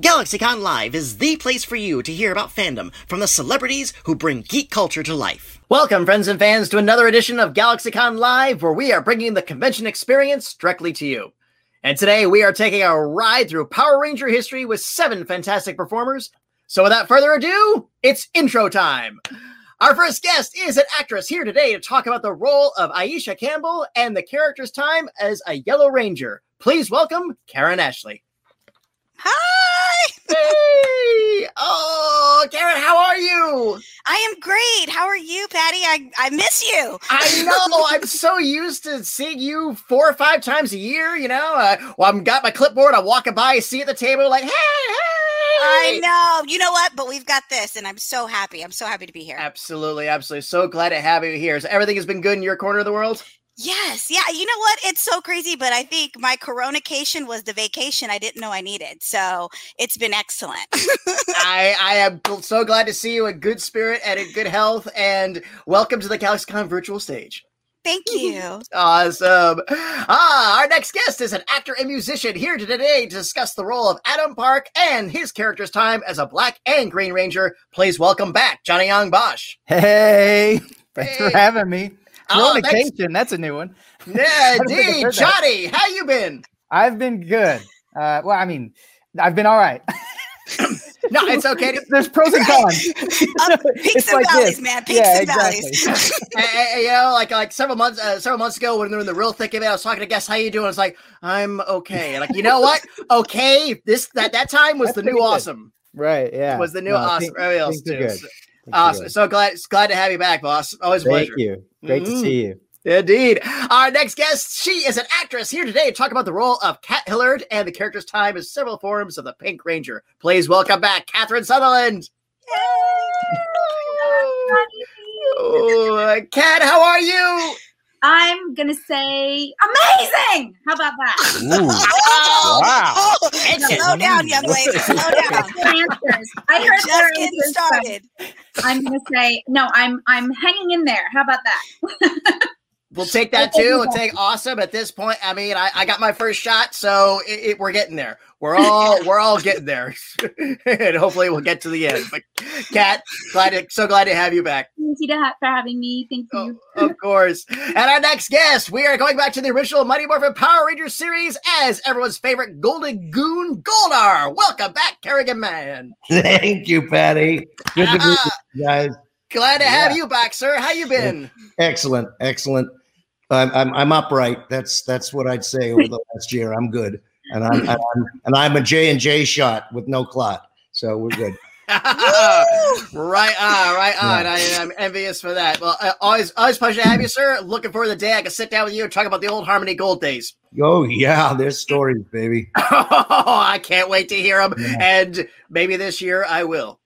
GalaxyCon Live is the place for you to hear about fandom from the celebrities who bring geek culture to life. Welcome, friends and fans, to another edition of GalaxyCon Live, where we are bringing the convention experience directly to you. And today we are taking a ride through Power Ranger history with seven fantastic performers. So without further ado, it's intro time. Our first guest is an actress here today to talk about the role of Aisha Campbell and the character's time as a Yellow Ranger. Please welcome Karan Ashley. Hi! Hey! Oh, Karan, how are you? I am great. How are you, Patty? I, I miss you. I know. I'm so used to seeing you four or five times a year. You know, uh, well, I'm got my clipboard. I'm walking by, I see at the table, like, hey, hey. I know. You know what? But we've got this, and I'm so happy. I'm so happy to be here. Absolutely, absolutely. So glad to have you here. So everything has been good in your corner of the world. Yes. Yeah. You know what? It's so crazy, but I think my coronacation was the vacation I didn't know I needed. So it's been excellent. I, I am so glad to see you in good spirit and in good health. And welcome to the GalaxyCon virtual stage. Thank you. Awesome. Ah, our next guest is an actor and musician here today to discuss the role of Adam Park and his character's time as a Black and Green Ranger. Please welcome back Johnny Yong Bosch. Hey, thanks Hey. for having me. Oh, thanks. Communication, that's a new one. Yeah, I don't think I've indeed. heard that. Johnny, how you been? I've been good. Uh, well, I mean, I've been all right. No, it's okay. To, There's pros and cons. Up, peaks It's and like valleys, this. man. Peaks Yeah, and valleys. exactly. Eh, eh, you know, like like several months uh, several months ago when they were in the real thick of it, I was talking to guests. How you doing? I was like, I'm okay. Like, you know what? Okay, this that that time was That's the new good. awesome. right? Yeah. Was the new No, awesome. things- Everybody else too. good. So- Things are Awesome. good. So glad glad to have you back, boss. Always a Thank pleasure. you. Great Mhm. to see you. Indeed. Our next guest, she is an actress here today to talk about the role of Kat Hillard and the character's time as several forms of the Pink Ranger. Please welcome back Catherine Sutherland. Oh, uh, Kat, how are you? I'm gonna say amazing. How about that? Oh, Wow. oh, Excellent. slow down, young lady. Slow down. Answers. I You're heard their just getting answers, but started. I'm gonna say no. I'm I'm hanging in there. How about that? We'll take that too. We'll take awesome at this point. I mean, I, I got my first shot, so it, it- we're getting there. We're all we're all getting there, and hopefully we'll get to the end. But Kat, glad to, so glad to have you back. Thank you for having me. Thank you. Oh, of course. And our next guest, we are going back to the original Mighty Morphin Power Rangers series as everyone's favorite Golden Goon Goldar. Welcome back, Kerrigan Mahan. Thank you, Patty. Good to be with Ah, you guys. glad to have you back, sir. How you been? Excellent, excellent. I'm, I'm I'm upright. That's that's what I'd say over the last year. I'm good, and I'm, and I'm and I'm a J and J shot with no clot, so we're good. right on, right on. I am envious for that. Well, uh, always, always pleasure to have you, sir. Looking forward to the day I can sit down with you and talk about the old Harmony Gold days. Oh yeah, there's stories, baby. oh, I can't wait to hear them, Yeah. and maybe this year I will.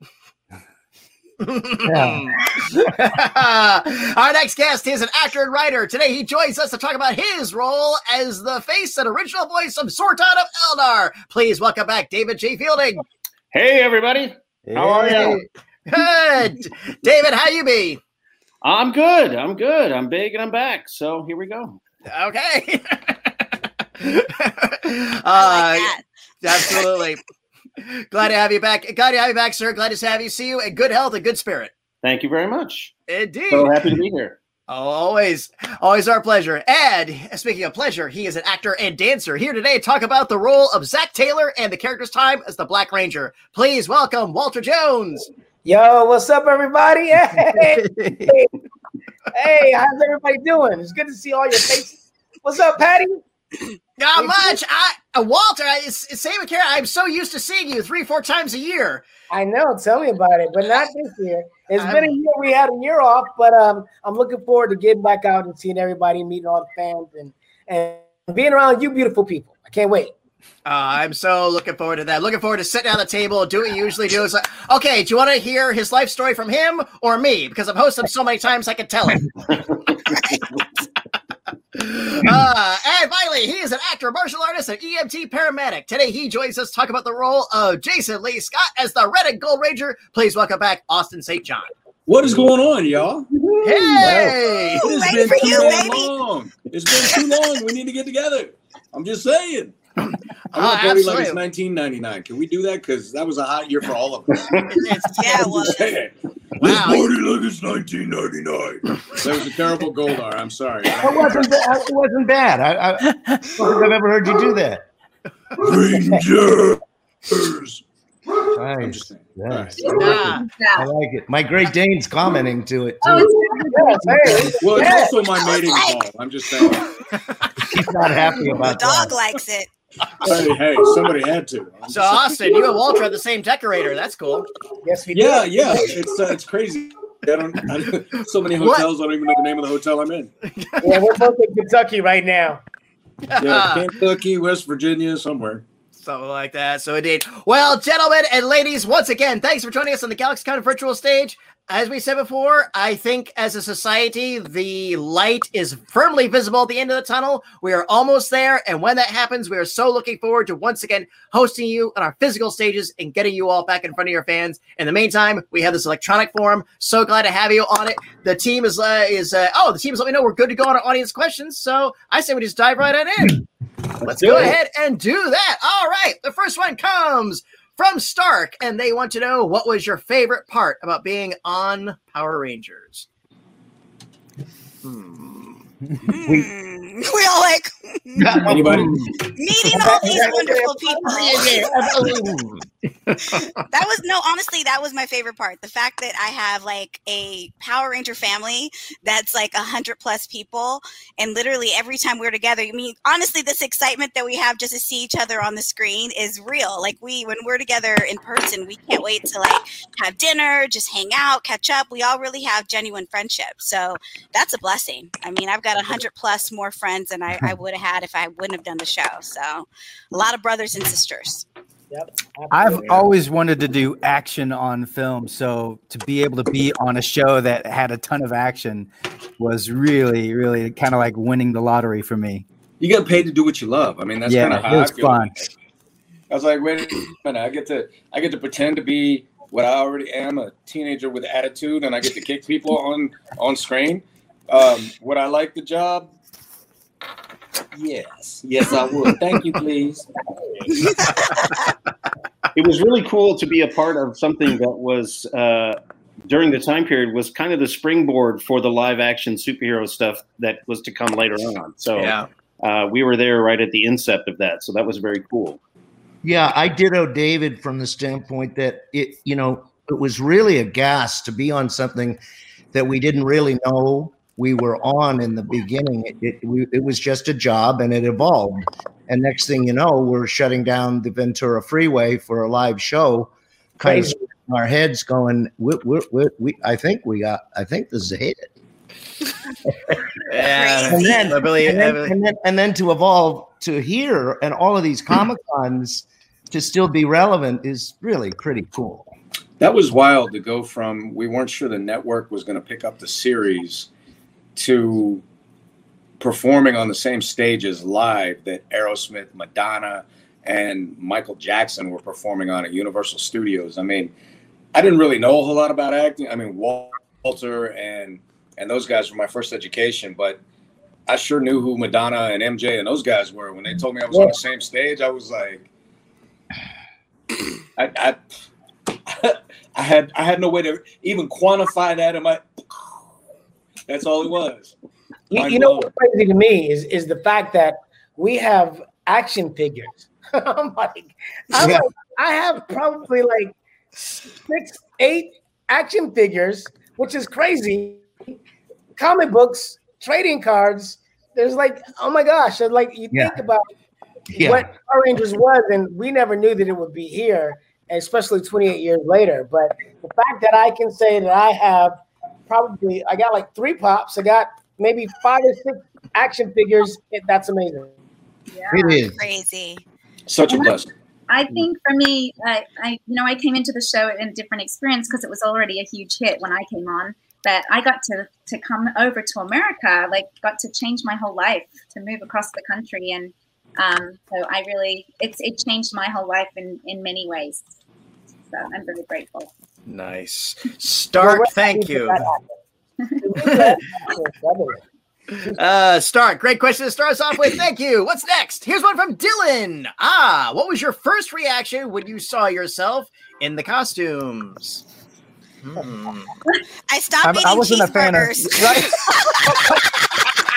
Yeah. Our next guest is an actor and writer. Today he joins us to talk about his role as the face and original voice of Zordon of Eldar. Please welcome back David J. Fielding. Hey everybody, How are you? Good. David, how you be? I'm good. I'm good. I'm big and I'm back. So here we go. Okay. Uh, like that. absolutely. Glad to have you back. Glad to have you back, sir. Glad to have you. See you in good health and good spirit. Thank you very much. Indeed. So happy to be here. Always, always our pleasure. And speaking of pleasure, he is an actor and dancer here today to talk about the role of Zach Taylor and the character's time as the Black Ranger. Please welcome Walter Jones. Yo, what's up, everybody? Hey, hey, how's everybody doing? It's good to see all your faces. What's up, Patty? Not much. I, uh, Walter, I, it's, it's same with Karan. I'm so used to seeing you three, four times a year. I know, tell me about it, but not this year. It's I'm- been a year. We had a year off, but um, I'm looking forward to getting back out and seeing everybody, meeting all the fans, and and being around you, beautiful people. I can't wait. Uh, I'm so looking forward to that. Looking forward to sitting down at the table, do what you usually do. It's like, okay, do you want to hear his life story from him or me? Because I've hosted him so many times I can tell it. uh, and finally, he is an actor, martial artist, and EMT paramedic. Today, he joins us to talk about the role of Jason Lee Scott as the Red and Gold Ranger. Please welcome back Austin St. John. What is going on, y'all? Hey! Woo, It's ready been for too you, damn baby. long. It's been too long. We need to get together. I'm just saying. I want Oh, to party like it's 1999. Can we do that? Because that was a hot year for all of us. It's- Yeah, it was. just saying. Wow. Let's party like it's 1999. That was a terrible Goldar. I'm sorry. It wasn't, ba- it wasn't bad. I, I, I don't think I've ever heard you do that. Rangers. I'm Nice. just saying. Nice. All right. Ah, I like it. My Great Dane's commenting to it Oh, too. it's Well, it's Yeah. also my mating call. I'm just saying. He's not happy about The dog that. likes it. Hey, hey, somebody had to. So Austin, you and Walter are the same decorator. That's cool. Yes, we yeah, do. yeah, it's uh, it's crazy. I don't, I don't. So many hotels. I don't even know the name of the hotel I'm in. Yeah, we're both in Kentucky right now. Yeah, Kentucky, West Virginia, somewhere. Something like that. So indeed. Well, gentlemen and ladies, once again, thanks for joining us on the GalaxyCon virtual stage. As we said before, I think as a society, the light is firmly visible at the end of the tunnel. We are almost there. And when that happens, we are so looking forward to once again hosting you on our physical stages and getting you all back in front of your fans. In the meantime, we have this electronic forum. So glad to have you on it. The team is, uh, is uh, oh, the team is let me know we're good to go on our audience questions. So I say we just dive right on in. Let's do go ahead and do that. All right. The first one comes from Stark, and they want to know what was your favorite part about being on Power Rangers? Hmm. Hmm. We all like Anybody? meeting all these wonderful people. that was no honestly that was my favorite part. The fact that i have like a power ranger family that's like a hundred plus people and literally every time we're together i mean honestly this excitement that we have just to see each other on the screen is real. Like we when we're together in person we can't wait to like have dinner just hang out catch up. We all really have genuine friendship so that's a blessing. I mean i've got a hundred plus more friends than i, I would have had if i wouldn't have done the show so a lot of brothers and sisters Yep. I've always wanted to do action on film, so to be able to be on a show that had a ton of action was really, really kind of like winning the lottery for me. You get paid to do what you love. I mean, that's Yeah, kind of it how was I fun. I was like, wait a minute, I get to I get to pretend to be what I already am, a teenager with attitude, and I get to kick people on on screen. Um, would I like the job? Yes, yes, I would. Thank you, please. it was really cool to be a part of something that was uh, during the time period was kind of the springboard for the live action superhero stuff that was to come later on. So uh, we were there right at the incept of that. So that was very cool. Yeah, I ditto David from the standpoint that it, you know, it was really a gas to be on something that we didn't really know we were on in the beginning. It, it, we, it was just a job and it evolved. And next thing you know, we're shutting down the Ventura Freeway for a live show, kind of Crazy. scratching our heads going, we, we, we, we, I think we got, I think this is a hit. Yeah, And then, I believe, and, then, and, then, and then to evolve to here and all of these Comic Cons to still be relevant is really pretty cool. That was wild to go from we weren't sure the network was going to pick up the series to performing on the same stages live that Aerosmith, Madonna, and Michael Jackson were performing on at Universal Studios. I mean, I didn't really know a whole lot about acting. I mean, Walter and and those guys were my first education, but I sure knew who Madonna and MJ and those guys were. When they told me I was on the same stage, I was like, I, I I had I had no way to even quantify that in my. That's all it was. You, you know what's crazy to me is is the fact that we have action figures. I'm like, I'm Yeah. like, I have probably like six, eight action figures, which is crazy. Comic books, trading cards. There's like, oh my gosh! and Like you Yeah. think about Yeah. what Power Rangers was, and we never knew that it would be here, especially 28 years later. But the fact that I can say that I have probably, I got like three pops, I got maybe five or six action figures. That's amazing. It is. crazy Such a blessing. I think for me, I, I you know I came into the show in a different experience because it was already a huge hit when I came on. But I got to to come over to America, like got to change my whole life, to move across the country, and um, so I really it's it changed my whole life in in many ways. So I'm really grateful. Nice. Stark, Well, thank you. happy. Uh, start. Great question to start us off with. Thank you. What's next? Here's one from Dylan. Ah, what was your first reaction when you saw yourself in the costumes? Hmm. I stopped I, eating I wasn't a fan of right.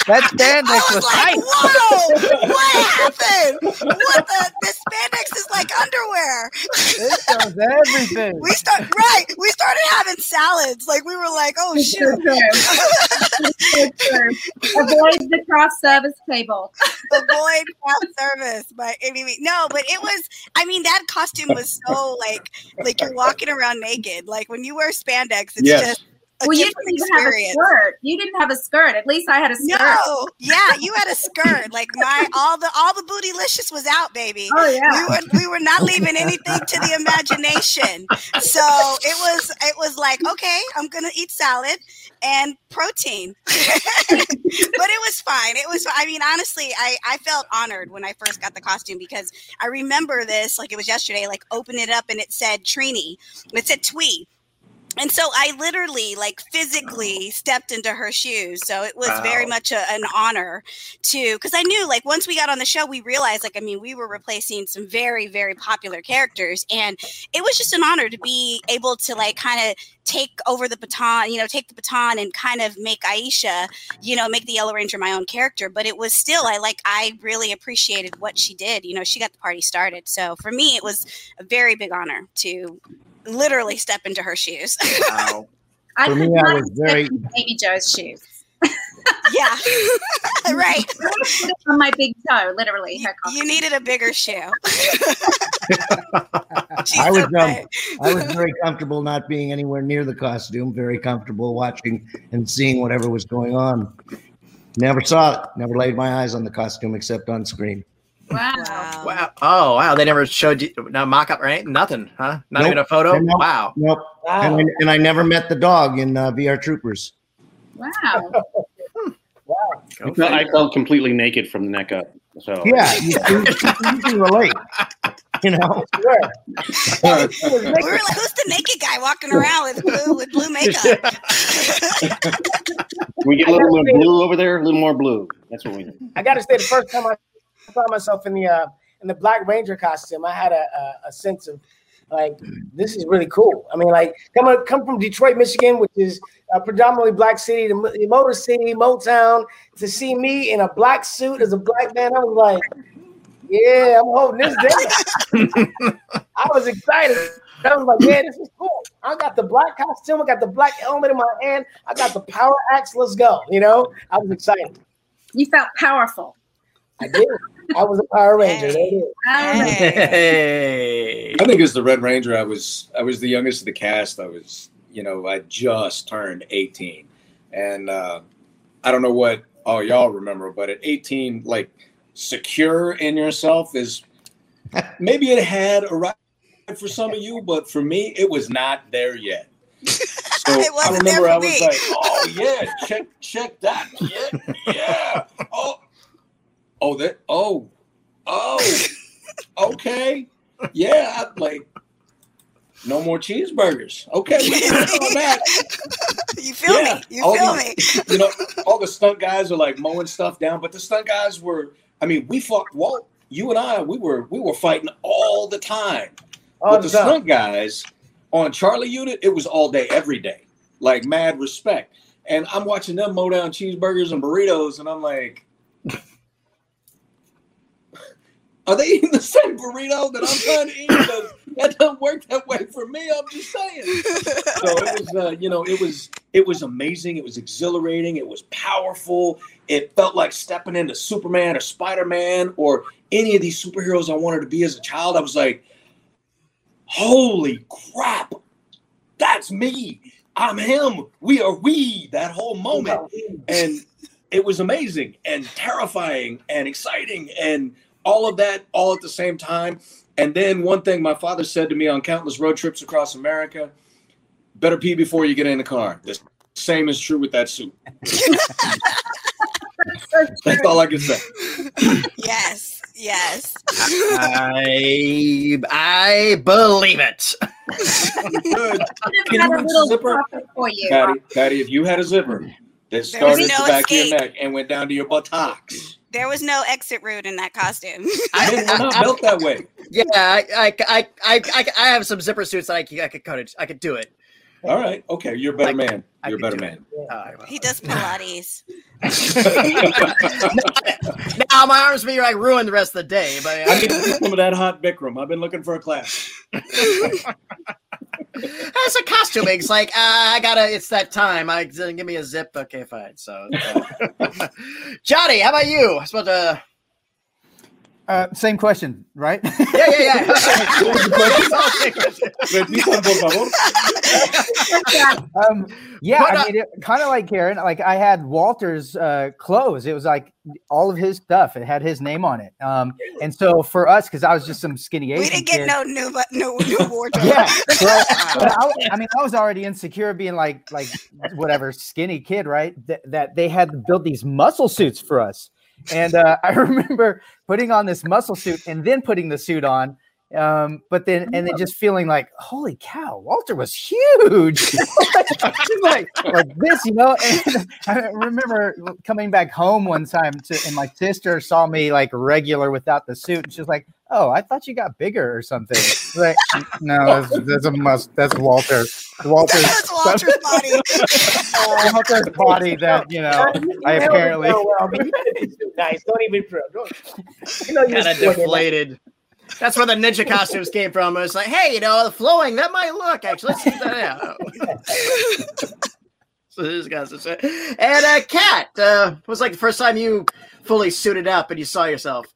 That spandex was, was like, tight. Whoa! What happened? What the? The spandex is like underwear. It does everything. We start right. We started having salads. Like we were like, oh shoot. Avoid the craft service table. Avoid craft service. But I mean, no, but it was. I mean, that costume was so like like you're walking around naked. Like when you wear spandex, it's yes. just well, you didn't even experience. have a skirt. You didn't have a skirt. At least I had a skirt. No, yeah, you had a skirt. like my all the all the bootylicious was out, baby. Oh yeah. We were we were not leaving anything to the imagination. So it was it was like okay, I'm gonna eat salad and protein, but it was fine. It was. I mean, honestly, I I felt honored when I first got the costume because I remember this like it was yesterday. Like open it up and it said Trini. It said Twee and so I literally, like, physically oh. stepped into her shoes. So it was wow. very much a, an honor to, because I knew, like, once we got on the show, we realized, like, I mean, we were replacing some very, very popular characters, and it was just an honor to be able to, like, kind of take over the baton, you know, take the baton and kind of make Aisha, you know, make the Yellow Ranger my own character. But it was still, I like, I really appreciated what she did. You know, she got the party started. So for me, it was a very big honor to literally step into her shoes. Wow. I For me, I was very baby Joe's shoes. yeah, right. on my big toe, literally. You needed a bigger shoe. I was um, I was very comfortable not being anywhere near the costume. Very comfortable watching and seeing whatever was going on. Never saw it. Never laid my eyes on the costume except on screen. Wow. Wow. Oh, wow. They never showed you no mock up, right? Nothing, huh? Not nope. even a photo? Nope. Wow. Nope. Wow. And, I, and I never met the dog in uh, VR Troopers. Wow. wow. I felt, I felt completely naked from the neck up. So yeah, you, you, can relate. You know, sure. we were like, "Who's the naked guy walking around with blue with blue makeup?" we get a little more blue over there, a little more blue. That's what we need. I got to say, the first time I found myself in the uh, in the Black Ranger costume, I had a, a, a sense of like this is really cool. I mean, like come come from Detroit, Michigan, which is a predominantly black city, the Motor City, Motown, to see me in a black suit as a black man, I was like, yeah, I'm holding this down. I was excited. I was like, yeah, this is cool. I got the black costume, I got the black helmet in my hand, I got the power axe. Let's go. You know, I was excited. You felt powerful. I did. I was a Power Ranger. Hey. Hey. I think it was the Red Ranger, I was I was the youngest of the cast. I was, you know, I just turned 18. And uh, I don't know what all y'all remember, but at 18, like secure in yourself is maybe it had arrived for some of you, but for me, it was not there yet. So I remember I was me. like, oh yeah, check check that. Yeah, yeah. Oh, that, oh, oh, okay, yeah. I'm like, no more cheeseburgers. Okay, you feel yeah, me? You feel the, me? you know, all the stunt guys are like mowing stuff down, but the stunt guys were. I mean, we fought. Walt, you and I, we were we were fighting all the time. All but the, the stunt guys on Charlie Unit, it was all day, every day, like mad respect. And I'm watching them mow down cheeseburgers and burritos, and I'm like, are they eating the same burrito that I'm trying to eat? Because that doesn't work that way for me. I'm just saying. So it was, uh, you know, it was it was amazing. It was exhilarating. It was powerful. It felt like stepping into Superman or Spider Man or any of these superheroes I wanted to be as a child. I was like, holy crap, that's me. I'm him. We are we. That whole moment, and it was amazing and terrifying and exciting and all of that all at the same time. And then one thing my father said to me on countless road trips across America better pee before you get in the car. The same is true with that suit. That's all I can say. Yes, yes. I I believe it. Good. Can you a zipper? For you. Patty, Patty, if you had a zipper, that started no the back escape. of your neck and went down to your buttocks. There was no exit route in that costume. I didn't not built that way. Yeah, I, I, I, I, I, have some zipper suits that I, I could cut it. I could do it. All right. Okay. You're a better man. You're a better man. He does Pilates. now my arms be like ruined the rest of the day, but I need some of that hot Bikram. I've been looking for a class. It's a costuming. It's like uh, I gotta. It's that time. I give me a zip. Okay, fine. So, uh, Johnny, how about you? I suppose. Uh, uh, same question, right? Yeah, yeah, yeah. um, yeah, I mean, kind of like Karan. Like I had Walter's uh, clothes. It was like all of his stuff. It had his name on it. Um, and so for us, because I was just some skinny Asian. We didn't get kid, no new, no new wardrobe. yeah, but, but I, I, mean, I was already insecure being like, like whatever skinny kid, right? That, that they had to build these muscle suits for us. And uh, I remember putting on this muscle suit and then putting the suit on. Um, but then and then just feeling like, holy cow, Walter was huge. like, like this, you know. And I remember coming back home one time to and my sister saw me like regular without the suit, and she's like, Oh, I thought you got bigger or something. Like, no, that's, that's a must. That's Walter. Walter's, that's Walter's body. Walter's body that you know. I apparently. Well, nice. Don't even prove. You know, kind of deflated. That's where the ninja costumes came from. It was like, hey, you know, the flowing that might look actually. Let's see that out. so this guy's and uh, Kat uh, was like the first time you fully suited up and you saw yourself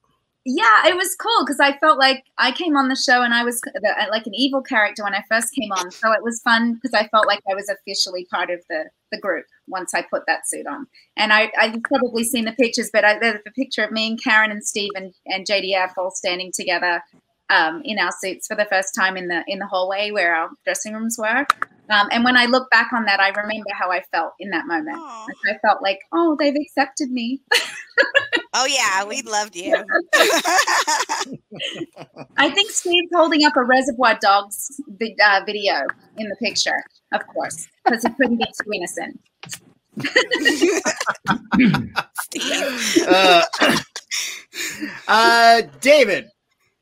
yeah, it was cool because I felt like I came on the show and I was like an evil character when I first came on. So it was fun because I felt like I was officially part of the the group once I put that suit on. And I I've probably seen the pictures, but I, there's a picture of me and Karan and Steve and, and JDF all standing together um, in our suits for the first time in the in the hallway where our dressing rooms were. Um, and when I look back on that, I remember how I felt in that moment. I felt like, oh, they've accepted me. oh yeah, we loved you. I think Steve's holding up a Reservoir Dogs uh, video in the picture, of course, because he couldn't be too innocent. uh, uh, David,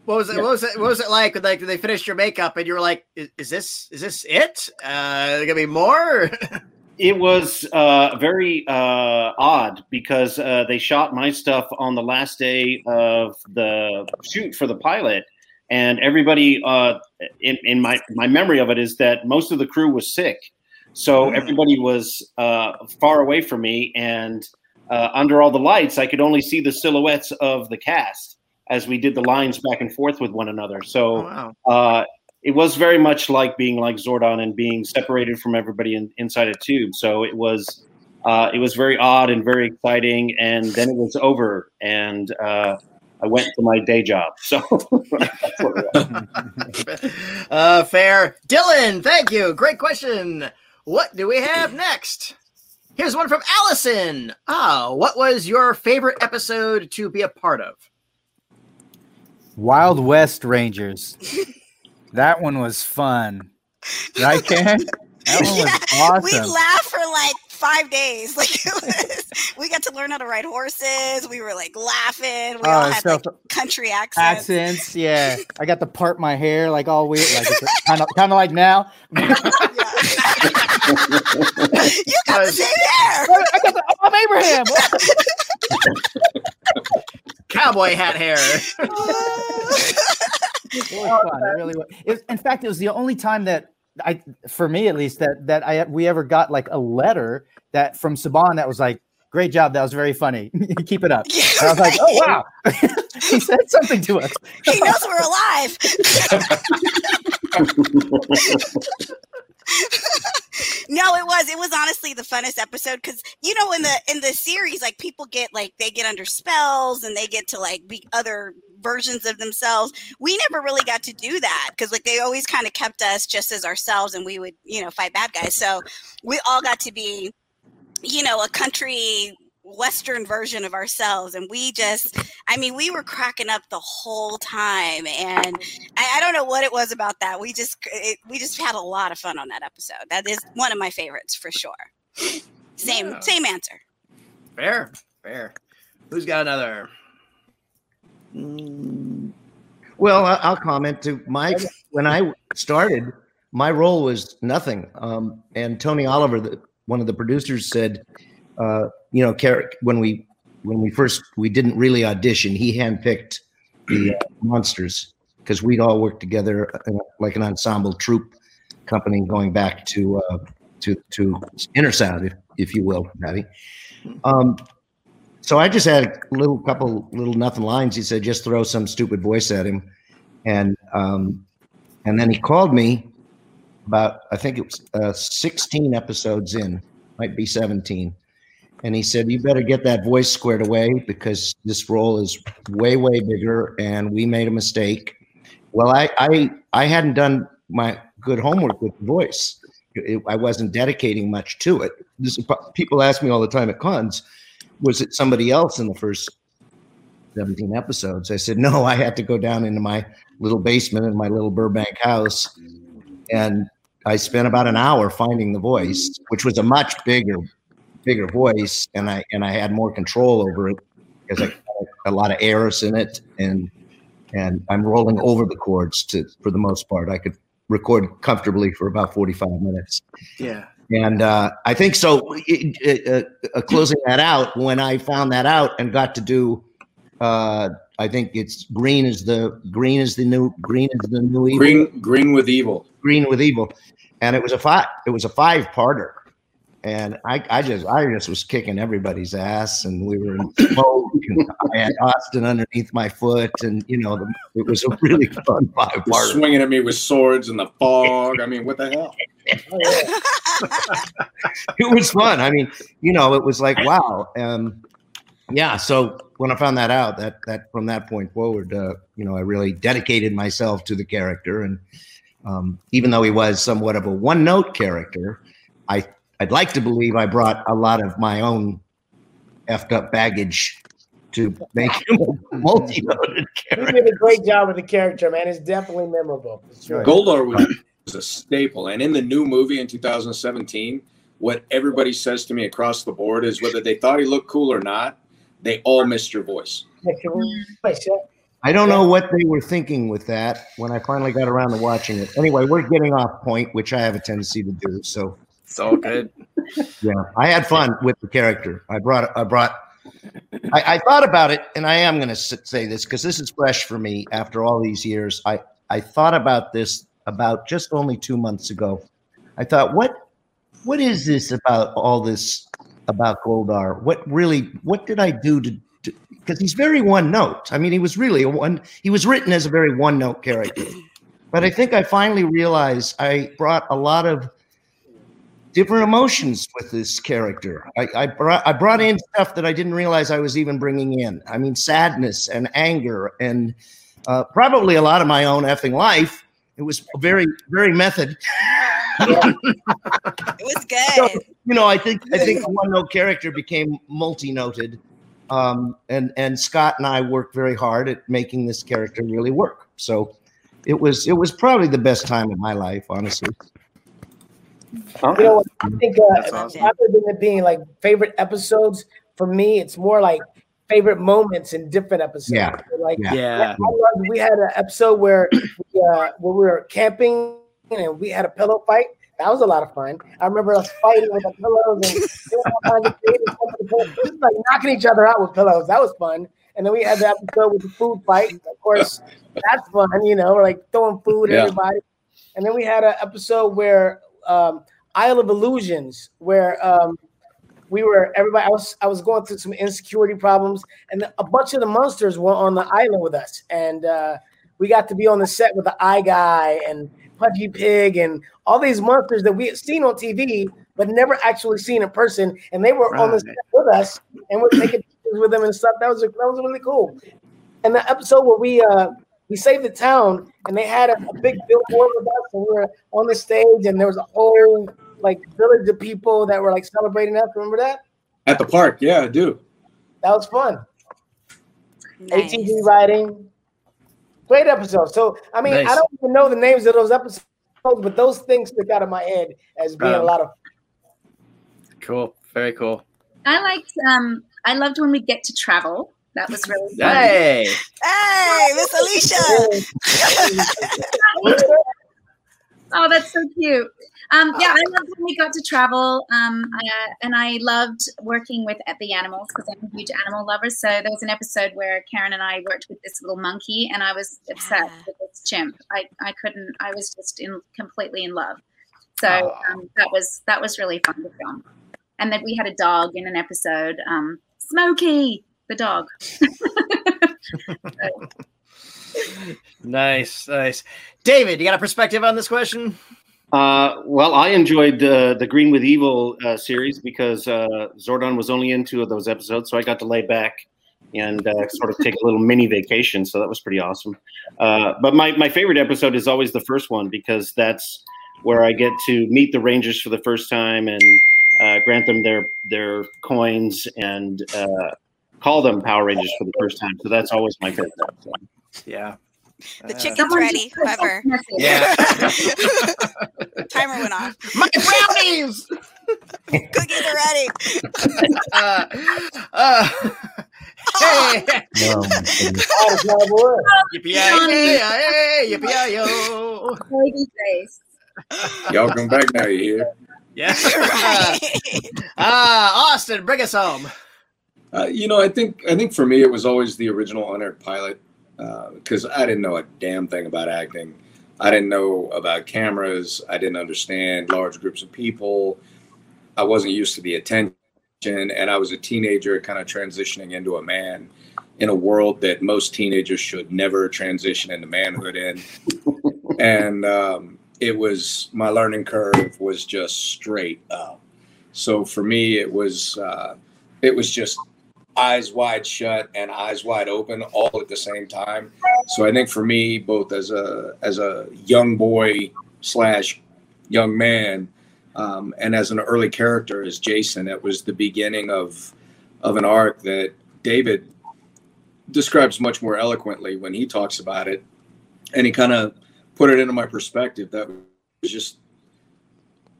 what was it? What was it? What was it like when like they finished your makeup and you were like, "Is, is this is this it? Uh, gonna be more?" it was uh, very uh, odd because uh, they shot my stuff on the last day of the shoot for the pilot, and everybody uh, in, in, my my memory of it is that most of the crew was sick, so mm. everybody was uh, far away from me, and uh, under all the lights, I could only see the silhouettes of the cast as we did the lines back and forth with one another. So oh, wow. uh, it was very much like being like Zordon and being separated from everybody in, inside a tube. So it was uh, it was very odd and very exciting. And then it was over, and uh, I went to my day job. So uh, fair, Dylan. Thank you. Great question. What do we have next? Here's one from Allison. Ah, what was your favorite episode to be a part of? Wild West Rangers. that one was fun. Right, Karan? That one yeah, was awesome. We laughed for like five days. Like was, we got to learn how to ride horses. We were like laughing. We oh, all had so like country accents. Accents, yeah. I got to part my hair like all weird, like kind of kind of like now. you got the same hair. I got the, I'm Abraham cowboy hat hair. it was fun. It really was. It, in fact, it was the only time that I, for me at least, that that I we ever got like a letter that from Saban that was like, "Great job, that was very funny. Keep it up." Yeah, I was like, "Oh wow." he said something to us. He knows we're alive. No, it was. It was honestly the funnest episode because you know in the in the series, like people get like they get under spells and they get to like be other versions of themselves. We never really got to do that because like they always kind of kept us just as ourselves, and we would you know fight bad guys. So we all got to be you know a country western version of ourselves and we just i mean we were cracking up the whole time and i, I don't know what it was about that we just it, we just had a lot of fun on that episode that is one of my favorites for sure Same, yeah. same answer. Fair, fair. Who's got another? Mm. Well, I'll comment to Mike. When I started, my role was nothing. Um, and Tony Oliver, the, one of the producers, said, uh, "You know, when we when we first we didn't really audition. He handpicked the uh, monsters because we'd all worked together like an ensemble troupe company going back to uh, to to Intersound, if, if you will, Patty. Um, so I just had a little couple little nothing lines. He said, just throw some stupid voice at him, and um, and then he called me about I think it was uh, 16 episodes in, might be 17, and he said, "You better get that voice squared away because this role is way, way bigger, and we made a mistake." Well, I, I, I hadn't done my good homework with the voice. It, I wasn't dedicating much to it. This, people ask me all the time at cons, "Was it somebody else in the first 17 episodes?" I said, "No, I had to go down into my little basement in my little Burbank house, and I spent about an hour finding the voice, which was a much bigger bigger voice and I and I had more control over it because I had a lot of errors in it and and I'm rolling over the chords to for the most part. I could record comfortably for about 45 minutes. Yeah. And uh, I think so. It, it, uh, uh, closing that out, when I found that out and got to do, uh, I think it's green is the green is the new green is the new evil. Green green with evil. Green with evil, and it was a five. It was a five parter and I, I just I just was kicking everybody's ass, and we were in smoke, and I had Austin underneath my foot, and you know the, it was a really fun five part. Swinging at me with swords in the fog. I mean, what the hell? it was fun. I mean, you know, it was like wow. Um, yeah. So when I found that out, that that from that point forward, uh, you know, I really dedicated myself to the character, and um, even though he was somewhat of a one note character, I I'd like to believe I brought a lot of my own effed up baggage to make him a multi-noted character. He did a great job with the character, man. It's definitely memorable. Sure. Goldar was, was a staple, and in the new movie in 2017, what everybody says to me across the board is whether they thought he looked cool or not, they all missed your voice. I don't know what they were thinking with that when I finally got around to watching it. Anyway, we're getting off point, which I have a tendency to do. So it's all good. yeah, I had fun with the character. I brought. I brought. I, I thought about it, and I am going to say this because this is fresh for me after all these years. I I thought about this about just only two months ago. I thought, what what is this about all this about Goldar? What really? What did I do to? Because he's very one note. I mean, he was really a one. He was written as a very one note character. But I think I finally realized I brought a lot of different emotions with this character. I, I, brought, I brought in stuff that I didn't realize I was even bringing in. I mean, sadness and anger and uh, probably a lot of my own effing life. It was very, very method. it was good. So, you know, I think I think the one note character became multi noted, um, and and Scott and I worked very hard at making this character really work. So it was it was probably the best time of my life, honestly. Okay. You know, I think uh, awesome. rather than it being like favorite episodes, for me, it's more like favorite moments in different episodes. Yeah. Like, yeah. yeah. Loved, we had an episode where we, uh, where we were camping and we had a pillow fight. That was a lot of fun. I remember us fighting with the pillows and like knocking each other out with pillows. That was fun. And then we had the episode with the food fight. Of course, that's fun. You know, like throwing food at everybody. And then we had an episode where um, Isle of Illusions, where um, we were everybody. I was I was going through some insecurity problems, and a bunch of the monsters were on the island with us, and uh, we got to be on the set with the Eye Guy and Pudgy Pig and all these monsters that we had seen on TV but never actually seen in person, and they were right. on the set with us, and we're taking pictures with them and stuff. That was that was really cool. And the episode where we uh, we saved the town, and they had a, a big billboard with us, and we were on the stage, and there was a whole like village of people that were like celebrating us. Remember that? At the park, yeah, I do. That was fun. Nice. ATV riding, great episode. So I mean, nice. I don't even know the names of those episodes, but those things stick out of my head as being uh, a lot of. Cool. Very cool. I liked. Um, I loved when we get to travel. That was really fun. Hey, hey, Miss Alicia. oh, that's so cute. Um, yeah, I loved when we got to travel, um, I, and I loved working with the animals because I'm a huge animal lover. So there was an episode where Karan and I worked with this little monkey, and I was obsessed yeah. with this chimp. I, I couldn't. I was just in completely in love. So um, that was that was really fun to film. And then we had a dog in an episode, um, Smokey, the dog. nice, nice. David, you got a perspective on this question? Uh, well, I enjoyed uh, the Green with Evil uh, series because uh, Zordon was only in two of those episodes, so I got to lay back and uh, sort of take a little mini vacation. So that was pretty awesome. Uh, but my, my favorite episode is always the first one because that's where I get to meet the Rangers for the first time and grant them their their coins and call them Power Rangers for the first time. So that's always my favorite episode. Yeah. The uh, chicken's ready. Whoever. Yeah. Timer went off. My brownies. Cookies are ready. uh, uh, hey. yippee yo. Y'all come back now. You hear? Yeah. Uh, uh, Austin, bring us home. Uh, you know, I think I think for me it was always the original unaired pilot because uh, I didn't know a damn thing about acting. I didn't know about cameras. I didn't understand large groups of people. I wasn't used to the attention, and I was a teenager, kind of transitioning into a man in a world that most teenagers should never transition into manhood in. and um, it was my learning curve was just straight up. So for me, it was uh, it was just eyes wide shut and eyes wide open all at the same time. So I think for me, both as a as a young boy slash young man, um, and as an early character as Jason, it was the beginning of of an arc that David describes much more eloquently when he talks about it, and he kind of put it into my perspective. That was just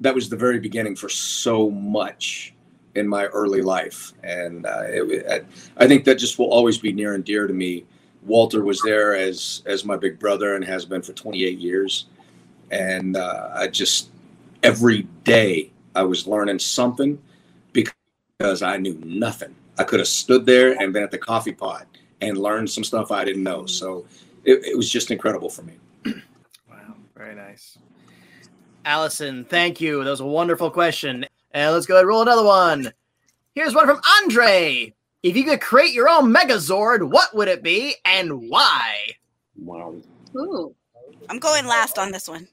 that was the very beginning for so much in my early life, and uh, it, I think that just will always be near and dear to me. Walter was there as as my big brother and has been for 28 years, and uh, I just every day I was learning something because I knew nothing. I could have stood there and been at the coffee pot and learned some stuff I didn't know. So it, it was just incredible for me. Wow, very nice. Allison, thank you. That was a wonderful question. And let's go ahead and roll another one. Here's one from Andre. If you could create your own Megazord, what would it be and why? Wow. Ooh. I'm going last on this one.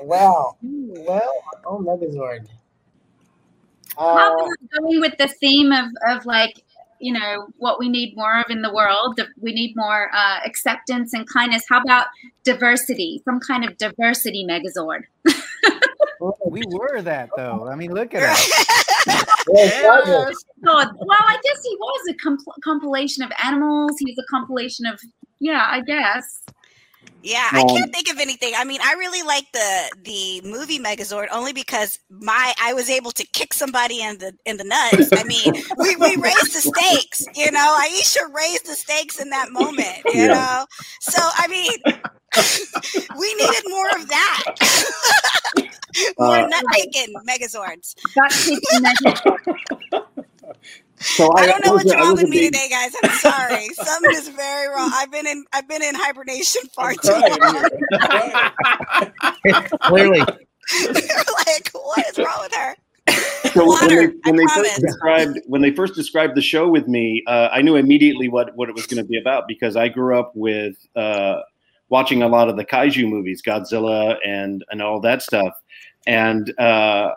wow. Well, oh Megazord. Uh, going with the theme of, of like you know what we need more of in the world we need more uh, acceptance and kindness. How about diversity? Some kind of diversity megazord. We were that though. I mean look at us. Yes. well i guess he was a comp- compilation of animals. He was a compilation of yeah i guess yeah, I can't think of anything. I mean, I really like the the movie Megazord only because my I was able to kick somebody in the in the nuts. I mean, we, we raised the stakes, you know. Aisha raised the stakes in that moment, you yeah. know. So I mean, we needed more of that. more uh, nut kicking Megazords. So I, I don't know what's wrong with me big... today, guys. I'm sorry. Something is very wrong. I've been in I've been in hibernation far too long. Clearly. They're like, what is wrong with her? So when they, when they first described when they first described the show with me, uh, I knew immediately what what it was going to be about because I grew up with uh, watching a lot of the kaiju movies, Godzilla and and all that stuff, and uh,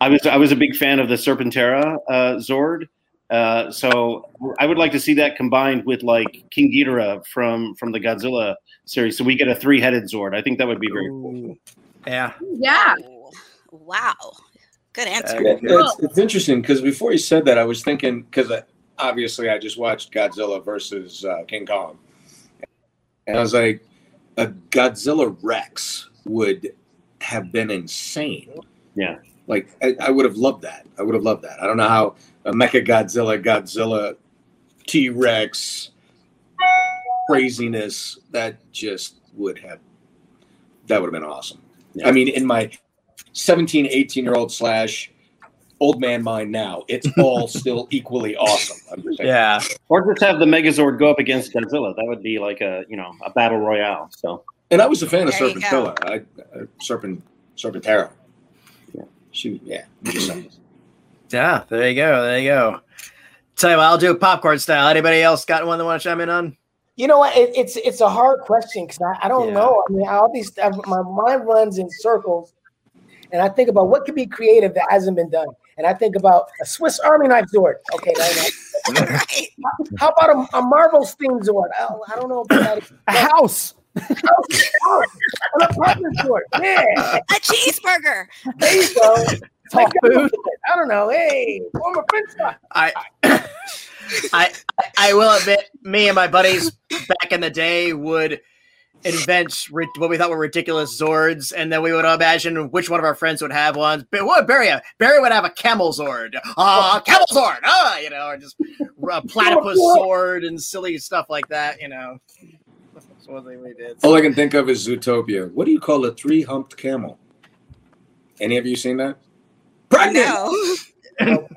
I was I was a big fan of the Serpentera uh, Zord, uh, so I would like to see that combined with like King Ghidorah from from the Godzilla series, so we get a three headed Zord. I think that would be very cool. Yeah. Yeah. Wow. Good answer. it's, it's, interesting because before you said that, I was thinking because obviously I just watched Godzilla versus uh, King Kong, and I was like, a Godzilla Rex would have been insane. Yeah. Like I, I would have loved that. I would have loved that. I don't know how a Mecha Godzilla, Godzilla, T Rex craziness that just would have that would have been awesome. Yeah. I mean, in my 17, 18 year old slash old man mind now, it's all still equally awesome. Yeah. Or just have the Megazord go up against Godzilla. That would be like a you know a battle royale. So. And I was a fan of Serpentilla. I, uh, Serpent Serpentera. Yeah. She yeah. yeah. There you go. There you go. Tell you what, I'll do popcorn style. Anybody else got one that want to chime in on? You know what? It, it's it's a hard question because I, I don't yeah. know. I mean, all these my mind runs in circles, and I think about what could be creative that hasn't been done. And I think about a Swiss Army knife Zord. Okay, how, how, about a, a Marvel steam Zord? I, I don't know about that. A house. An apartment Zord. Yeah. A cheeseburger. There you go. Talk food. I don't know. Hey, former French fry. I. I I will admit, me and my buddies back in the day would invent what we thought were ridiculous Zords, and then we would imagine which one of our friends would have one. But what Barry? Barry would have a camel Zord, ah, uh, camel Zord, ah, you know, or just a platypus Zord and silly stuff like that, you know. That's one thing we did. All I can think of is Zootopia. What do you call a three-humped camel? Any of you seen that? Pregnant. No.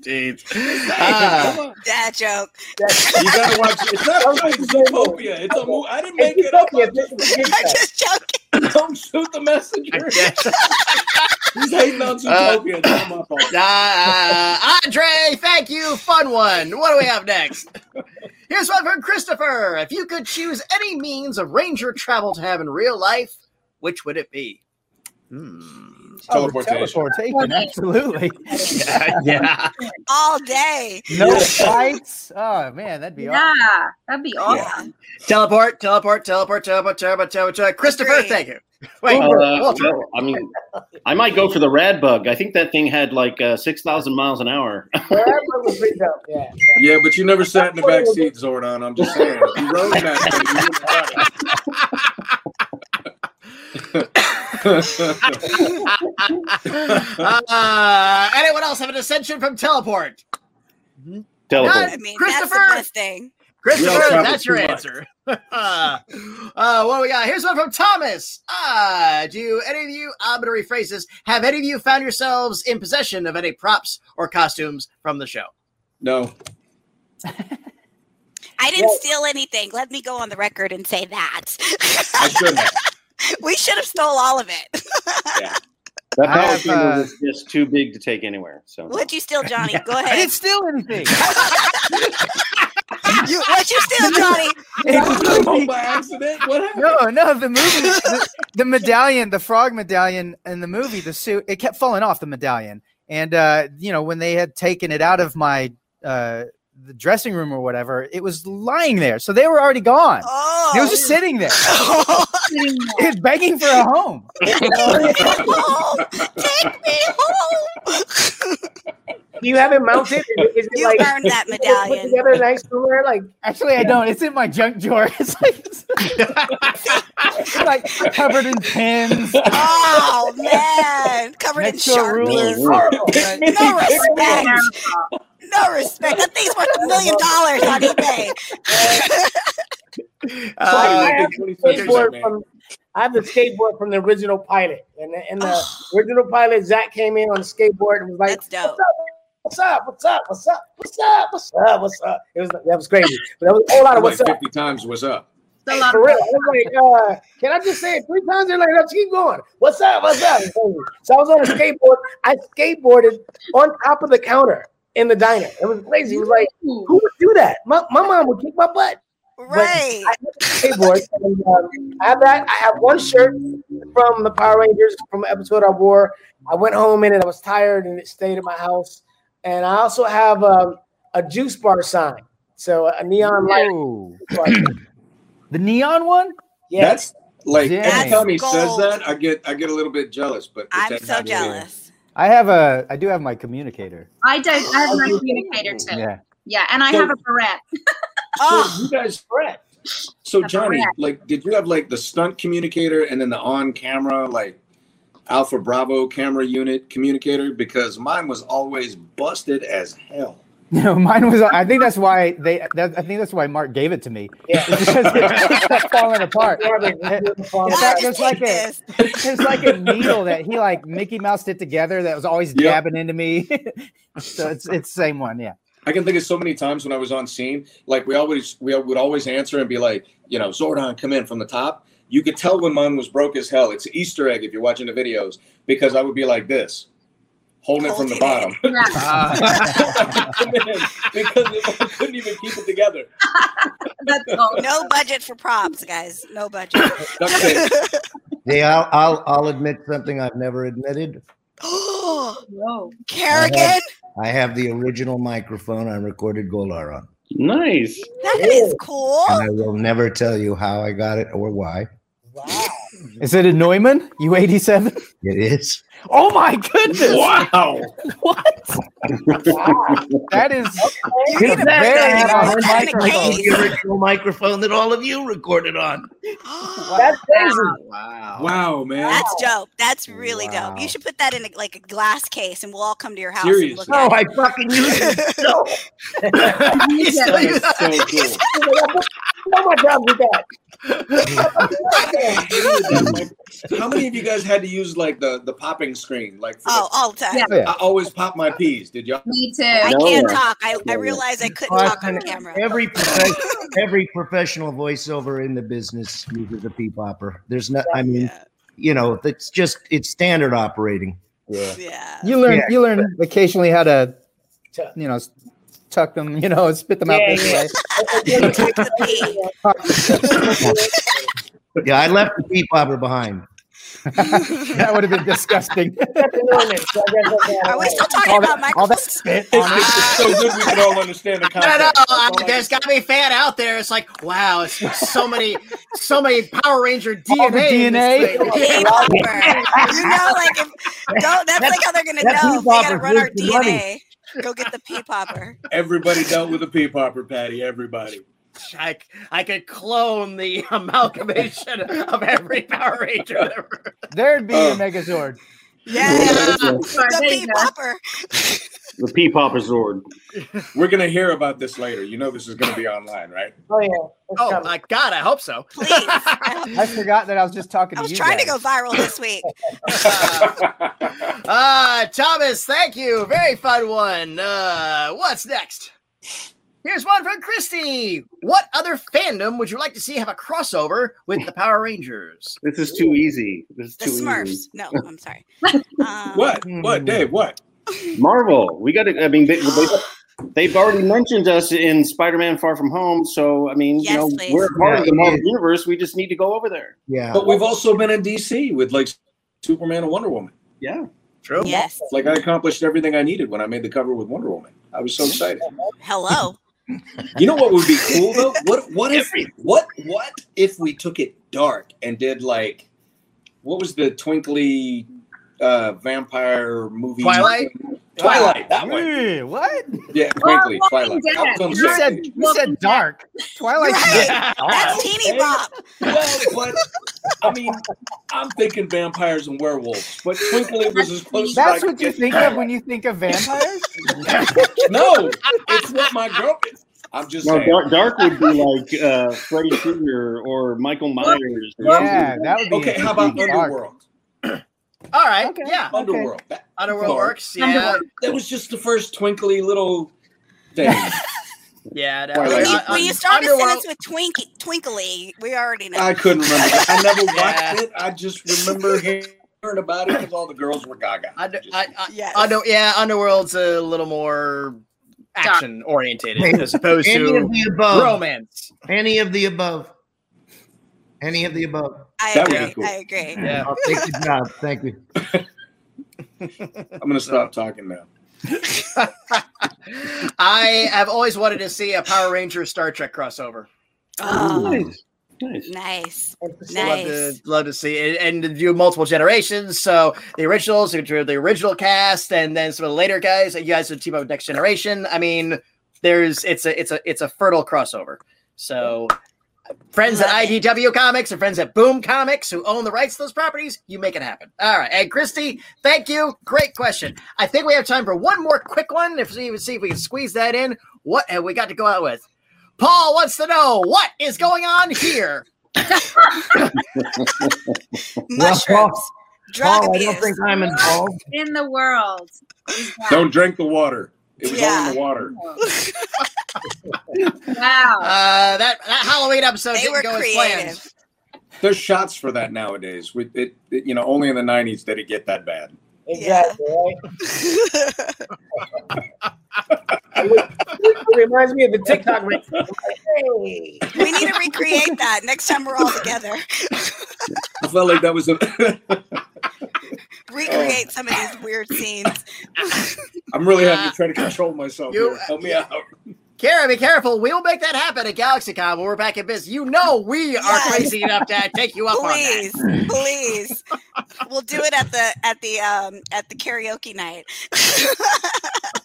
Jeez. Ah. Dad joke. You gotta watch it. It's not Zootopia. It's a movie. I didn't make it up. I'm just joking. Don't shoot the messenger. He's hating on Zootopia. Uh, uh, Andre, thank you. Fun one. What do we have next? Here's one from Christopher. If you could choose any means of ranger travel to have in real life, which would it be? Hmm. Teleportation. teleportation, absolutely. yeah, yeah. All day. No fights. Oh man, that'd be yeah, awesome. that'd be awesome. Yeah. Teleport, teleport, teleport, teleport, teleport, teleport. Christopher, thank you. Wait, uh, well, I mean, I might go for the RadBug. I think that thing had like uh, six thousand miles an hour. yeah, yeah. yeah, but you never sat in the back seat, Zordon. I'm just saying. You rode that thing. Uh, anyone else have an ascension from teleport? Teleport. I mean, Christopher. That's the thing. Christopher, that's your answer. uh, uh, what do we got? Here's one from Thomas. Uh, do any of you, I'm going to rephrase this, have any of you found yourselves in possession of any props or costumes from the show? No. I didn't steal anything. Let me go on the record and say that. I shouldn't have. we should have stole all of it. yeah. That power have, uh, was just too big to take anywhere. So what'd you steal, Johnny? Go ahead. I didn't steal anything. you, what'd you steal, Johnny? oh, by accident? What happened? No, no, the movie, the, the, medallion, the frog medallion in the movie, the suit, it kept falling off the medallion. And uh, you know, when they had taken it out of my uh, the dressing room or whatever, it was lying there. So they were already gone. Oh. It was just sitting there. it was begging for a home. Take me home. Take me home. Do you have it mounted? Is it you like, earned that medallion. Put together nice somewhere? Like actually, I don't. It's in my junk drawer. It's like, it's like covered in pins. Oh man, covered Next in sharpies. No respect no respect. That thing's worth a million dollars on eBay. uh, I, have from, I have the skateboard from the original pilot, and the, and the oh. original pilot Zach came in on the skateboard and was like, That's dope. What's up? What's up? What's up? What's up? What's up? What's up? It was that was crazy. But that was a whole lot of what's like up. Fifty times what's up. Hey, for real. I was like, uh, can I just say it three times? They're like, let's keep going. What's up? What's up? So I was on a skateboard. I skateboarded on top of the counter in the diner. It was crazy. It was like, who would do that? My, my mom would kick my butt. Right. I skateboard. and, um, I have that. I have one shirt from the Power Rangers from an episode I wore. I went home in it. I was tired and it stayed at my house. And I also have um, a juice bar sign. So a neon light. the neon one? Yeah. That's like every time he says that, I get I get a little bit jealous. But I'm so jealous. I have a. I do have my communicator. I don't. I have my communicator too. Yeah. Yeah, and I have a barrette. oh, you guys, barrette. So Johnny, like, did you have like the stunt communicator and then the on-camera like Alpha Bravo camera unit communicator? Because mine was always busted as hell. You know, mine was. I think that's why they. That, I think that's why Mark gave it to me. Yeah, because it kept falling apart. It's like a, it's like a needle that he like Mickey Mouse it together that was always yep. jabbing into me. so it's it's the same one. Yeah. I can think of so many times when I was on scene, like we always we would always answer and be like, you know, Zordon, come in from the top. You could tell when mine was broke as hell. It's Easter egg if you're watching the videos because I would be like this holding it from the bottom ah. because I couldn't even keep it together. no budget for props, guys. No budget. yeah, I'll, I'll, I'll admit something I've never admitted. Oh, no, Kerrigan. I have, I have, the original microphone I recorded Goldar on. Nice. That is cool. And I will never tell you how I got it or why. Wow. Is it a Neumann U87? It is. Oh my goodness! Wow! what? wow. That is you need a very nice microphone. The original microphone that all of you recorded on. That's crazy! Wow! Wow, man! That's dope. That's really wow. dope. You should put that in a, like a glass case, and we'll all come to your house. Seriously? And look oh, I fucking use it. No. So cool. Oh my God, with that. How many of you guys had to use like the the popping screen? Like oh, the, all the time. Yeah. I always pop my peas. Did y'all? Me too. I can't talk. I, I realized I couldn't talk on camera. Every every professional voiceover in the business uses a pee popper. There's not. I mean, yeah. you know, it's just it's standard operating. Yeah. yeah. You learn yeah. you learn occasionally how to, you know, tuck them, you know, spit them out this way. yeah, I left the pee popper behind. that would have been disgusting. Are we still talking all about that, all that spit on it? It's so good we can all understand the concept. No, no, there's got to be a fan out there. It's like, wow, it's so many, so many Power Ranger DNA. DNA. you know, like if don't. That's, that's like how they're gonna know. They gotta run our DNA. Money. Go get the pee popper. Everybody dealt with a pee popper, Patty. Everybody. I, I could clone the amalgamation of every Power Ranger ever. There'd be uh, a Megazord. Yeah, yeah. the pee popper. The pee popper Zord. We're gonna hear about this later. You know this is gonna be online, right? Oh yeah. oh my god, I hope so. Please. I forgot that I was just talking to you. I was trying guys. to go viral this week. uh, uh, Thomas, thank you. Very fun one. Uh, what's next? Here's one from Christy. What other fandom would you like to see have a crossover with the Power Rangers? This is too easy. This is the too Smurfs. easy. No, I'm sorry. Um, what? What, Dave? What? Marvel. We got to. I mean, they, they, have already mentioned us in Spider-Man: Far From Home. So, I mean, yes, you know, please. we're part yeah, of the Marvel yeah. universe. We just need to go over there. Yeah. But we've also been in DC with like Superman and Wonder Woman. Yeah. True. Yes. Like I accomplished everything I needed when I made the cover with Wonder Woman. I was so excited. Hello. You know what would be cool though? What what if what what if we took it dark and did like what was the twinkly uh vampire movie? Twilight. Twilight. That way. What? Yeah, twinkly. Twilight. You said you said dark. Twilight. Right. That's teeny bop. Well, but I mean, I'm thinking vampires and werewolves, but twinkly was as close. That's as what you think of when you think of vampires. no, it's what my girl. I'm just no. Dark, dark would be like uh, Freddy Krueger or Michael Myers. Yeah, that would be okay. How about Underworld? All right. Okay. Yeah. Underworld. Okay. Underworld works. Yeah. That was just the first twinkly little thing. yeah. No, when, you, when you start Underworld. a sentence with twinky, twinkly, we already know. I couldn't remember. I never watched yeah. it. I just remember hearing about it because all the girls were gaga. I, I, I, yes. I know. Yeah. Underworld's a little more action oriented as opposed Any to of the above. romance. Any of the above. Any of the above. I that agree. Cool. I agree. Yeah. I'll take the job. Thank you. I'm going to stop talking now. I have always wanted to see a Power Rangers Star Trek crossover. Oh, nice. Nice. Nice. Nice. Love to, love to see it and do multiple generations. So the originals, the original cast, and then some of the later guys. You guys would team up with Next Generation. I mean, there's it's a it's a it's a fertile crossover. So friends at IDW Comics and friends at Boom Comics who own the rights to those properties, you make it happen. All right. And Christy, thank you. Great question. I think we have time for one more quick one. If we see if we can squeeze that in. What have we got to go out with? Paul wants to know what is going on here. Mushrooms. Well, Drug Paul, abuse. I don't think I'm involved. In the world. Don't drink the water. It was yeah. in the water. wow. Uh, that, that Halloween episode they didn't go creative. as planned. There's shots for that nowadays. We, it, it, you know, only in the '90s did it get that bad. Exactly. Yeah. It reminds me of the TikTok. hey. We need to recreate that next time we're all together. I felt like that was a recreate some of these weird scenes. I'm really having to try to control myself. You, here. Help me out. Karan, be careful. We will make that happen at GalaxyCon when we're back in business. You know we are yes. crazy enough to take you up please, on that. Please, please, we'll do it at the at the um at the karaoke night.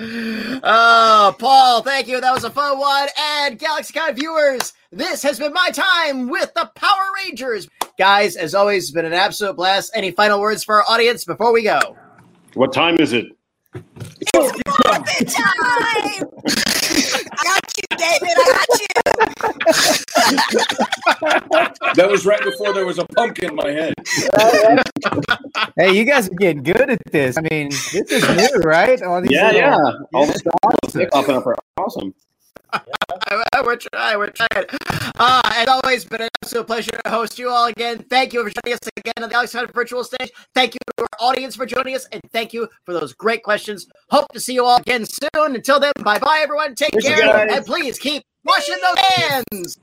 oh, Paul, thank you. That was a fun one. And Galaxy GalaxyCon viewers, this has been my time with the Power Rangers. Guys, as always, it's been an absolute blast. Any final words for our audience before we go? What time is it? It's Muppet time! I got you, David. I got you. that was right before there was a pumpkin in my head. hey, you guys are getting good at this. I mean, this is new, right? All these yeah, yeah. All the stuff popping up are awesome. we're trying. We're trying. Uh, as always, been an absolute pleasure to host you all again. Thank you for joining us again on the Alex Hunter virtual stage. Thank you to our audience for joining us, and thank you for those great questions. Hope to see you all again soon. Until then, bye bye, everyone. Take Thanks care, and please keep washing those hands.